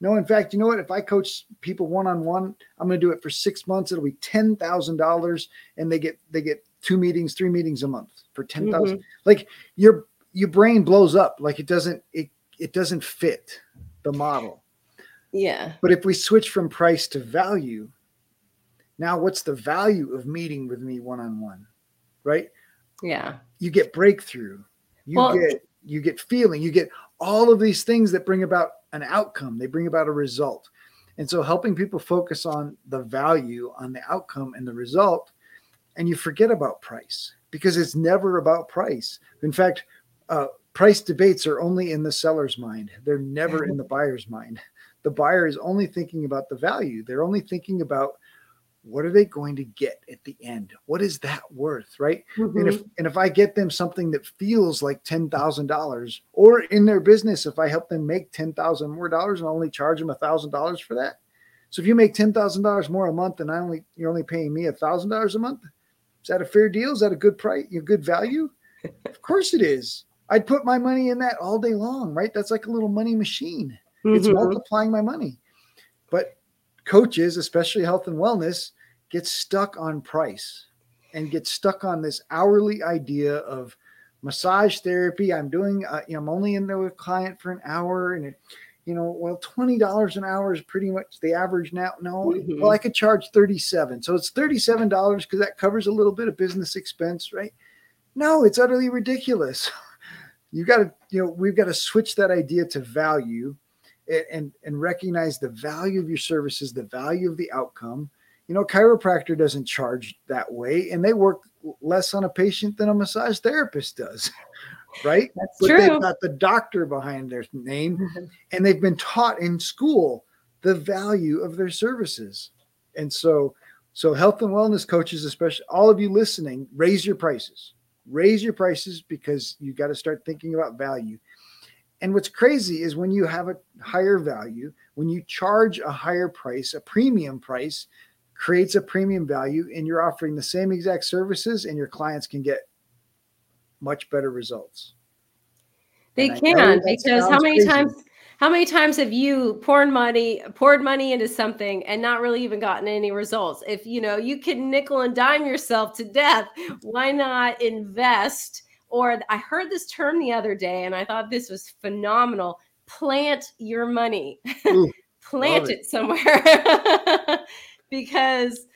no, in fact, you know what? If I coach people one on one, I'm going to do it for six months. It'll be ten thousand dollars, and they get they get two meetings, three meetings a month for ten thousand. mm mm-hmm. Like your your brain blows up. Like it doesn't it it doesn't fit the model. Yeah. But if we switch from price to value, now what's the value of meeting with me one on one, right? Yeah. You get breakthrough. You well, get you get feeling. You get all of these things that bring about an outcome, they bring about a result. And so helping people focus on the value, on the outcome and the result, and you forget about price because it's never about price. In fact, uh, price debates are only in the seller's mind, they're never in the buyer's mind. The buyer is only thinking about the value, they're only thinking about what are they going to get at the end? What is that worth, right? Mm-hmm. And if and if I get them something that feels like ten thousand dollars, or in their business, if I help them make ten thousand more dollars and only charge them a thousand dollars for that. So if you make ten thousand dollars more a month and I only you're only paying me a thousand dollars a month, is that a fair deal? Is that a good price? A good value? of course it is. I'd put my money in that all day long, right? That's like a little money machine. It's Mhm. multiplying my money. But coaches, especially health and wellness, get stuck on price and get stuck on this hourly idea of massage therapy. I'm doing, uh, you know, I'm only in there with a client for an hour and it, you know, well, $20 an hour is pretty much the average now. No, Mhm. well, I could charge 37. So it's $37 because that covers a little bit of business expense, right? No, it's utterly ridiculous. You've got to, you know, we've got to switch that idea to value and, and and recognize the value of your services, the value of the outcome. You know, chiropractor doesn't charge that way, and they work less on a patient than a massage therapist does, right? That's But true. they've got the doctor behind their name, mm-hmm. and they've been taught in school the value of their services. And so, so health and wellness coaches, especially all of you listening, raise your prices. Raise your prices because you got to start thinking about value. And what's crazy is when you have a higher value, when you charge a higher price, a premium price creates a premium value, and you're offering the same exact services, and your clients can get much better results. They And can because how many crazy. times how many times have you poured money poured money into something and not really even gotten any results? If you know you can nickel and dime yourself to death, why not invest? Or I heard this term the other day and I thought this was phenomenal. Plant your money. Ooh, Plant love it somewhere because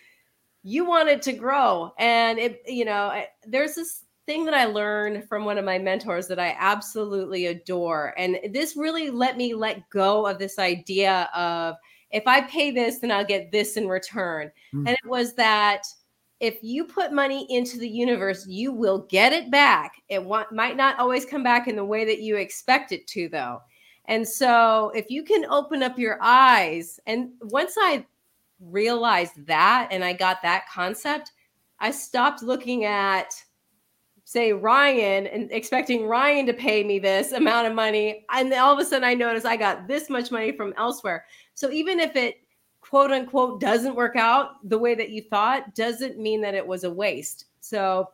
you want it to grow. And it you know I, there's this thing that i learned from one of my mentors that i absolutely adore. And this really let me let go of this idea of if i pay this then i'll get this in return. Hmm. and it was that if you put money into the universe you will get it back. It wa- might not always come back in the way that you expect it to though. And so if you can open up your eyes and once i realized that and I got that concept, I stopped looking at, say, Ryan and expecting Ryan to pay me this amount of money. And all of a sudden I noticed I got this much money from elsewhere. So even if it quote unquote doesn't work out the way that you thought, doesn't mean that it was a waste. So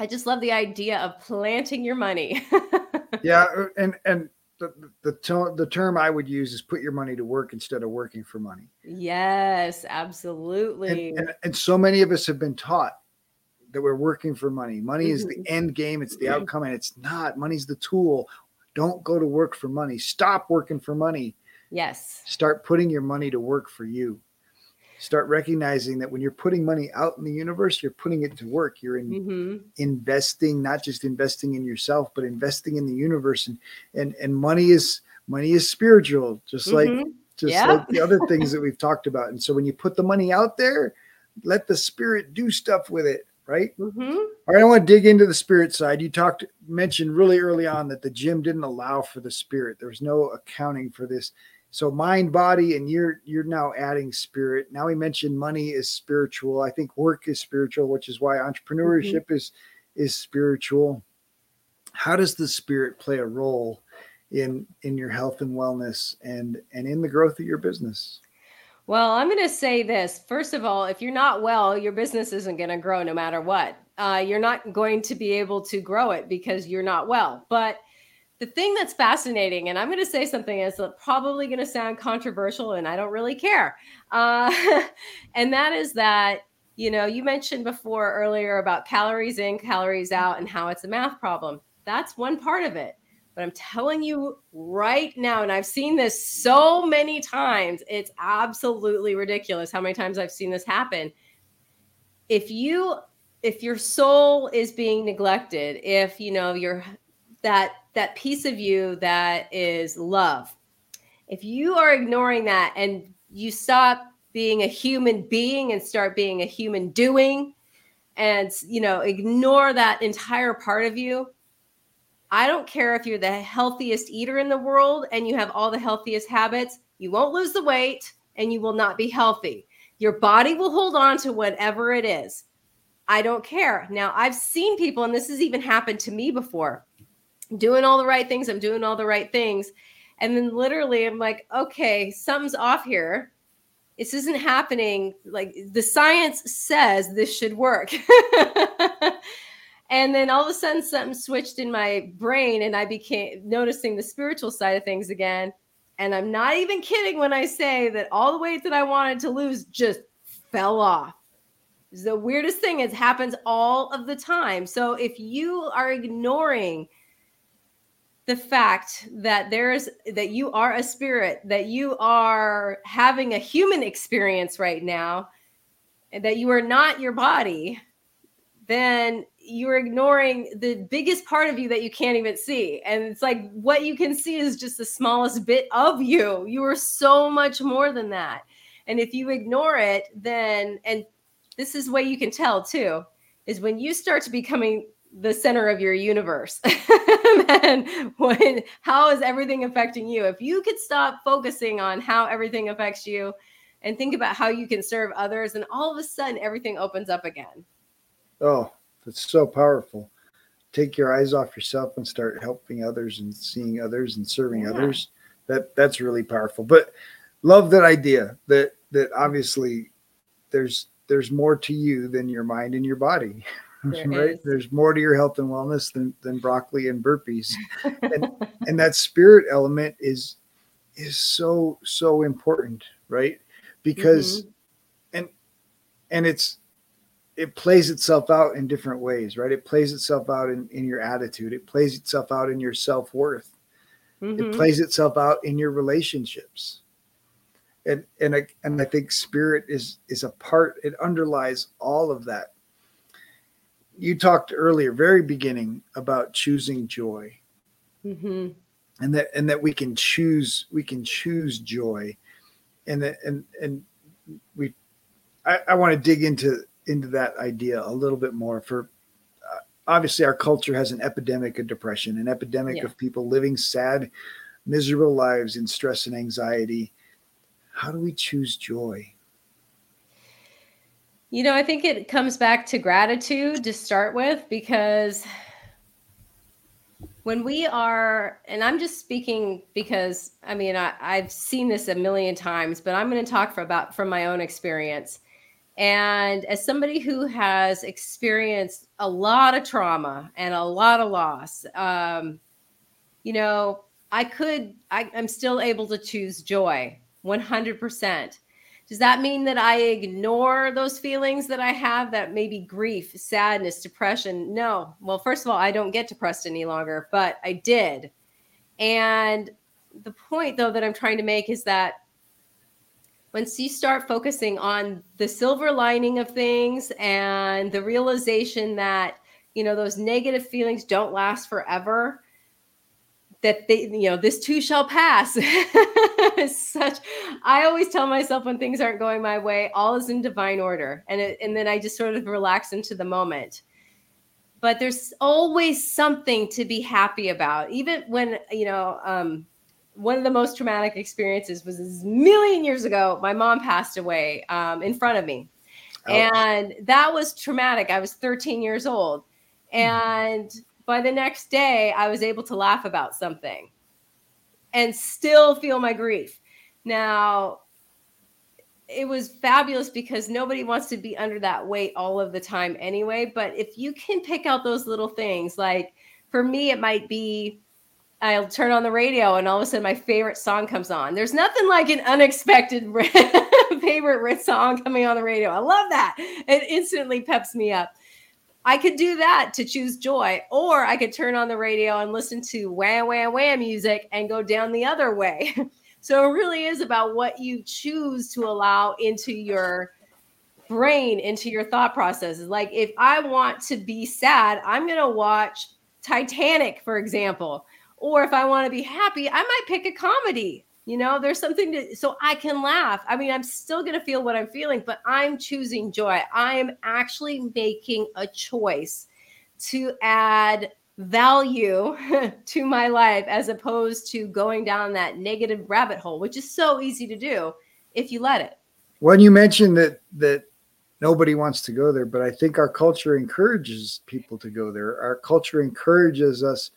I just love the idea of planting your money. yeah and and the the, to- the term i would use is put your money to work instead of working for money. Yes, absolutely. and, and, and so many of us have been taught that we're working for money. Money is the mm-hmm. end game. It's the outcome and it's not. Money's the tool. Don't go to work for money. Stop working for money. Yes. start putting your money to work for you start recognizing that when you're putting money out in the universe you're putting it to work. You're in, hmm investing not just investing in yourself but investing in the universe. And and and money is money is spiritual just like Mhm. just Yeah. like the other things that we've talked about. And so when you put the money out there let the spirit do stuff with it right? Hmm all right i want to dig into the spirit side. You talked mentioned really early on that the gym didn't allow for the spirit. There was no accounting for this so mind body and you're you're now adding spirit now we mentioned money is spiritual i think work is spiritual which is why entrepreneurship is is spiritual how does the spirit play a role in in your health and wellness and and in the growth of your business Well, I'm going to say this. First of all, if you're not well, your business isn't going to grow no matter what. Uh, you're not going to be able to grow it because you're not well. But the thing that's fascinating, and I'm going to say something that's probably going to sound controversial, and I don't really care. Uh, and that is that, you know, you mentioned before earlier about calories in, calories out, and how it's a math problem. That's one part of it. But I'm telling you right now, and I've seen this so many times, it's absolutely ridiculous how many times I've seen this happen. If you if your soul is being neglected, if you know your that that piece of you that is love, if you are ignoring that and you stop being a human being and start being a human doing and you know ignore that entire part of you I don't care if you're the healthiest eater in the world and you have all the healthiest habits, you won't lose the weight and you will not be healthy Your body will hold on to whatever it is. I don't care. Now, I've seen people, and this has even happened to me before, doing all the right things. I'm doing all the right things. And then literally, I'm like, okay, something's off here. This isn't happening. Like the science says this should work. and then all of a sudden, something switched in my brain, and I became noticing the spiritual side of things again. And I'm not even kidding when I say that all the weight that I wanted to lose just fell off. It's The weirdest thing is happens all of the time. So if you are ignoring the fact that there's that you are a spirit, that you are having a human experience right now, and that you are not your body, then you're ignoring the biggest part of you that you can't even see. And it's like what you can see is just the smallest bit of you. You are so much more than that. And if you ignore it, then, and this is way you can tell too, is when you start to becoming the center of your universe. then when how is everything affecting you? If you could stop focusing on how everything affects you and think about how you can serve others, and all of a sudden everything opens up again. Oh, that's so powerful. Take your eyes off yourself and start helping others and seeing others and serving yeah. others. That that's really powerful. But love that idea that that obviously there's there's more to you than your mind and your body. There right? Is. There's more to your health and wellness than, than broccoli and burpees. and and that spirit element is is so so important, right? Because mm-hmm. and and it's it plays itself out in different ways, right? It plays itself out in, in your attitude. It plays itself out in your self worth. Mm-hmm. It plays itself out in your relationships. And and I, and I think spirit is is a part. It underlies all of that. You talked earlier, very beginning, about choosing joy, mm-hmm. and that and that we can choose we can choose joy, and that and and we I, I want to dig into into that idea a little bit more for uh, obviously our culture has an epidemic of depression an epidemic yeah. of people living sad miserable lives in stress and anxiety how do we choose joy you know i think it comes back to gratitude to start with because when we are and i'm just speaking because i mean I, I've seen this a million times but i'm going to talk for about from my own experience and as somebody who has experienced a lot of trauma and a lot of loss, um, you know, I could, I, I'm still able to choose joy 100%. Does that mean that I ignore those feelings that I have that maybe grief, sadness, depression? No. Well, first of all, I don't get depressed any longer, but I did. And the point, though, that I'm trying to make is that once you start focusing on the silver lining of things and the realization that you know those negative feelings don't last forever that they you know this too shall pass such i always tell myself when things aren't going my way all is in divine order and it, and then i just sort of relax into the moment but there's always something to be happy about even when you know um one of the most traumatic experiences was a million years ago. My mom passed away um, in front of me. Oh. And that was traumatic. I was 13 years old. And by the next day, I was able to laugh about something and still feel my grief. Now, it was fabulous because nobody wants to be under that weight all of the time anyway. But if you can pick out those little things, like for me, it might be I'll turn on the radio and all of a sudden my favorite song comes on. There's nothing like an unexpected favorite song coming on the radio. I love that. It instantly peps me up. I could do that to choose joy, or I could turn on the radio and listen to wham, wham, wham music and go down the other way. so it really is about what you choose to allow into your brain, into your thought processes. Like if I want to be sad, I'm going to watch Titanic, for example or if I want to be happy, I might pick a comedy. You know, there's something to, so I can laugh. I mean, I'm still going to feel what I'm feeling, but I'm choosing joy. I am actually making a choice to add value to my life as opposed to going down that negative rabbit hole, which is so easy to do if you let it. When you mentioned that that nobody wants to go there, but I think our culture encourages people to go there. Our culture encourages us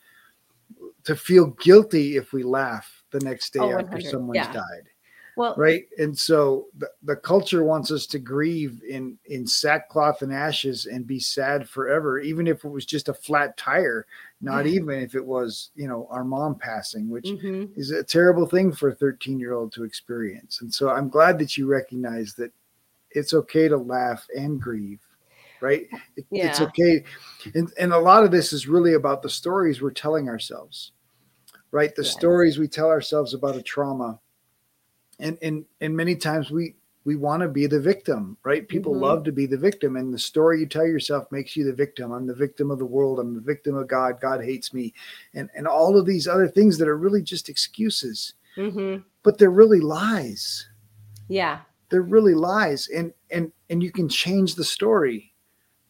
to feel guilty if we laugh the next day oh, after someone's yeah. died. Well, right. And so the, the culture wants us to grieve in in sackcloth and ashes and be sad forever, even if it was just a flat tire, not yeah. even if it was, you know, our mom passing, which mm-hmm. is a terrible thing for a 13 year old to experience. And so I'm glad that you recognize that it's okay to laugh and grieve right it, yeah. it's okay and, and a lot of this is really about the stories we're telling ourselves right? The yes. stories we tell ourselves about a trauma. And and and many times we we want to be the victim right? People mm-hmm. love to be the victim. And the story you tell yourself makes you the victim. I'm the victim of the world. I'm the victim of god. God hates me. And and all of these other things that are really just excuses. Mm-hmm. but they're really lies. Yeah. They're really lies. And and and you can change the story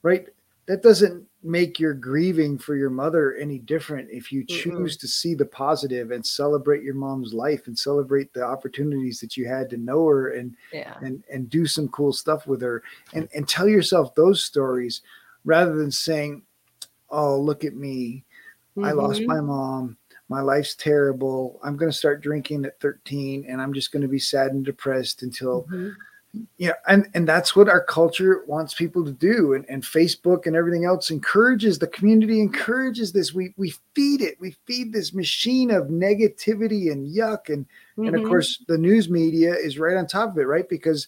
right? That doesn't make your grieving for your mother any different if you choose mm to see the positive and celebrate your mom's life and celebrate the opportunities that you had to know her and yeah. and and do some cool stuff with her and and tell yourself those stories rather than saying oh look at me mm-hmm. i lost mm-hmm. my mom my life's terrible. I'm going to start drinking at 13 and I'm just going to be sad and depressed until mm-hmm. You know and and that's what our culture wants people to do and, and Facebook and everything else encourages the community encourages this we we feed it we feed this machine of negativity and yuck and mm-hmm. and of mm-hmm. course the news media is right on top of it right because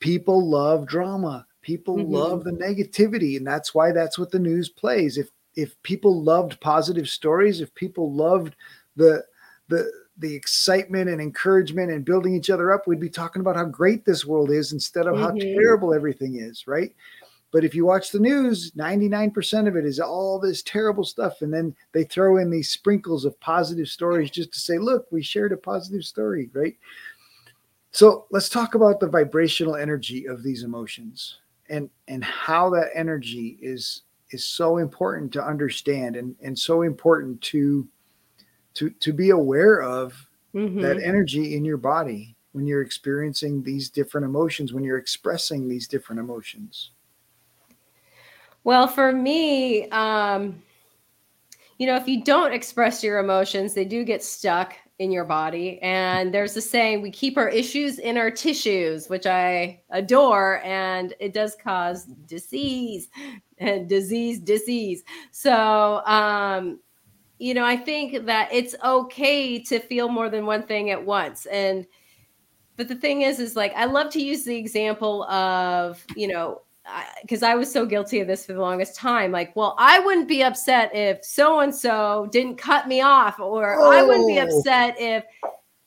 people love drama people mm-hmm. love the negativity and that's why that's what the news plays if if people loved positive stories, if people loved the the the excitement and encouragement and building each other up, we'd be talking about how great this world is instead of mm-hmm. how terrible everything is, right? But if you watch the news, 99% of it is all this terrible stuff. And then they throw in these sprinkles of positive stories just to say, look, we shared a positive story, right? So let's talk about the vibrational energy of these emotions and and how that energy is is so important to understand and, and so important to to to be aware of mm-hmm. that energy in your body when you're experiencing these different emotions when you're expressing these different emotions well for me um you know if you don't express your emotions they do get stuck in your body. And there's a saying, we keep our issues in our tissues, which I adore, and it does cause disease and disease, disease. So, um, you know, I think that it's okay to feel more than one thing at once. And, but the thing is, is like, I love to use the example of, you know, because I, I, was so guilty of this for the longest time. Like, well, I wouldn't be upset if so and so didn't cut me off, or oh. I wouldn't be oh. upset if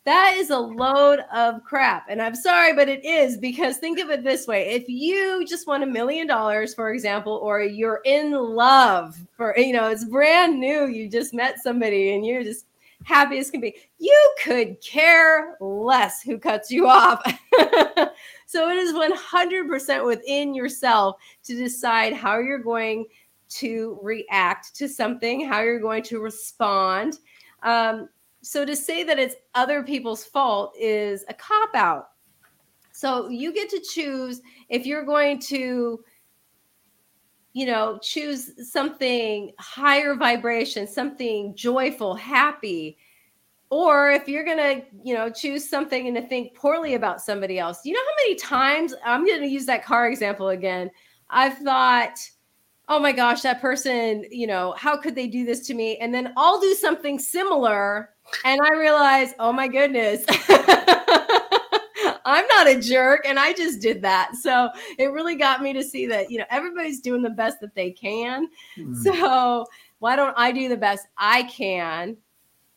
that is a load of crap. And I'm sorry, but it is because think of it this way if you just won a million dollars, for example, or you're in love for, you know, it's brand new, you just met somebody and you're just happy as can be, you could care less who cuts you off. So it is 100% within yourself to decide how you're going to react to something, how you're going to respond. Um, so to say that it's other people's fault is a cop out. So you get to choose if you're going to you know choose something higher vibration something joyful happy or if you're gonna you know choose something and to think poorly about somebody else you know how many times i'm gonna use that car example again i've thought oh my gosh that person you know how could they do this to me and then i'll do something similar and i realize oh my goodness i'm not a jerk and i just did that so it really got me to see that you know everybody's doing the best that they can mm. so why don't i do the best i can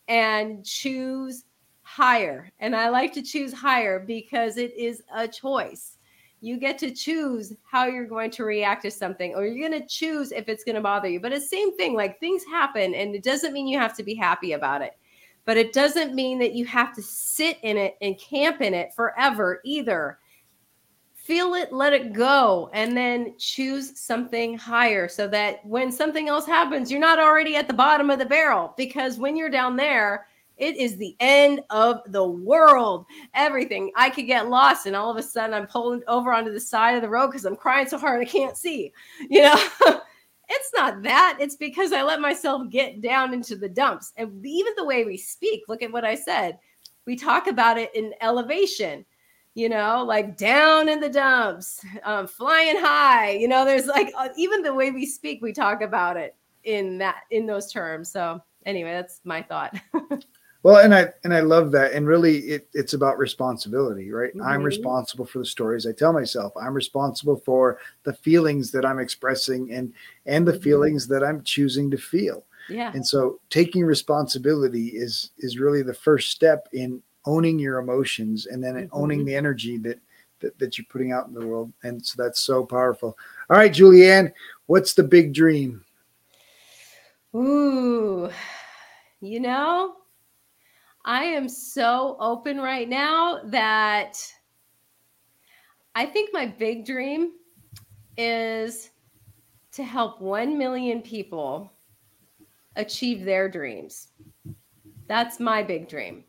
and choose higher. And I like to choose higher because it is a choice. You get to choose how you're going to react to something, or you're going to choose if it's going to bother you. But it's the same thing, like things happen, and it doesn't mean you have to be happy about it. But it doesn't mean that you have to sit in it and camp in it forever either. Feel it, let it go, and then choose something higher so that when something else happens, you're not already at the bottom of the barrel. Because when you're down there, It is the end of the world. Everything. I could get lost, and all of a sudden I'm pulling over onto the side of the road because I'm crying so hard I can't see. You know, it's not that. It's because I let myself get down into the dumps. And even the way we speak, look at what I said. We talk about it in elevation you know, like down in the dumps, um, flying high. You know, there's like uh, even the way we speak, we talk about it in that in those terms. So anyway, that's my thought. well, and I and I love that. And really, it, it's about responsibility, right? Mm-hmm. I'm responsible for the stories I tell myself. I'm responsible for the feelings that I'm expressing and and the mm-hmm. feelings that I'm choosing to feel. Yeah. And so taking responsibility is is really the first step in owning your emotions and then mm-hmm. owning the energy that, that that you're putting out in the world and so that's so powerful all right julianne what's the big dream ooh you know i am so open right now that i think my big dream is to help 1 million people achieve their dreams that's my big dream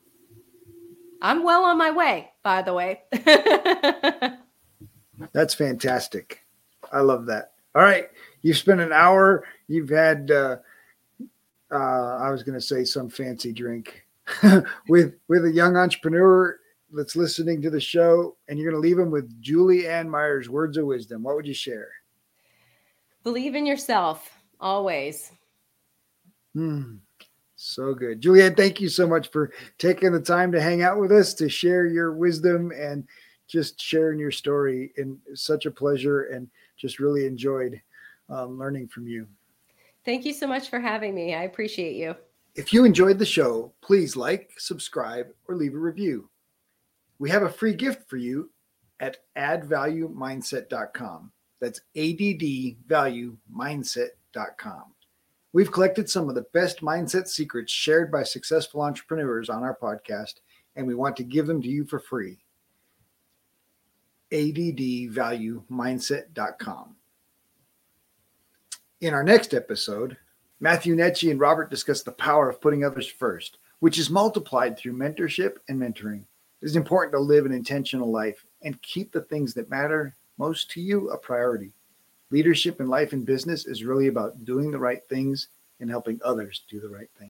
I'm well on my way, by the way. That's fantastic. I love that. All right. You've spent an hour. You've had, uh, uh, I was going to say some fancy drink with, with a young entrepreneur that's listening to the show, and you're going to leave them with Julie Ann Myers' words of wisdom. What would you share? Believe in yourself always. Hmm. So good. Julianne, thank you so much for taking the time to hang out with us, to share your wisdom and just sharing your story. And such a pleasure and just really enjoyed um, learning from you. Thank you so much for having me. I appreciate you. If you enjoyed the show, please like, subscribe, or leave a review. We have a free gift for you at addvaluemindset.com. That's addvaluemindset.com. We've collected some of the best mindset secrets shared by successful entrepreneurs on our podcast, and we want to give them to you for free. ADDvaluemindset.com. In our next episode, Matthew Netchi and Robert discuss the power of putting others first, which is multiplied through mentorship and mentoring. It is important to live an intentional life and keep the things that matter most to you a priority. Leadership in life and business is really about doing the right things and helping others do the right thing.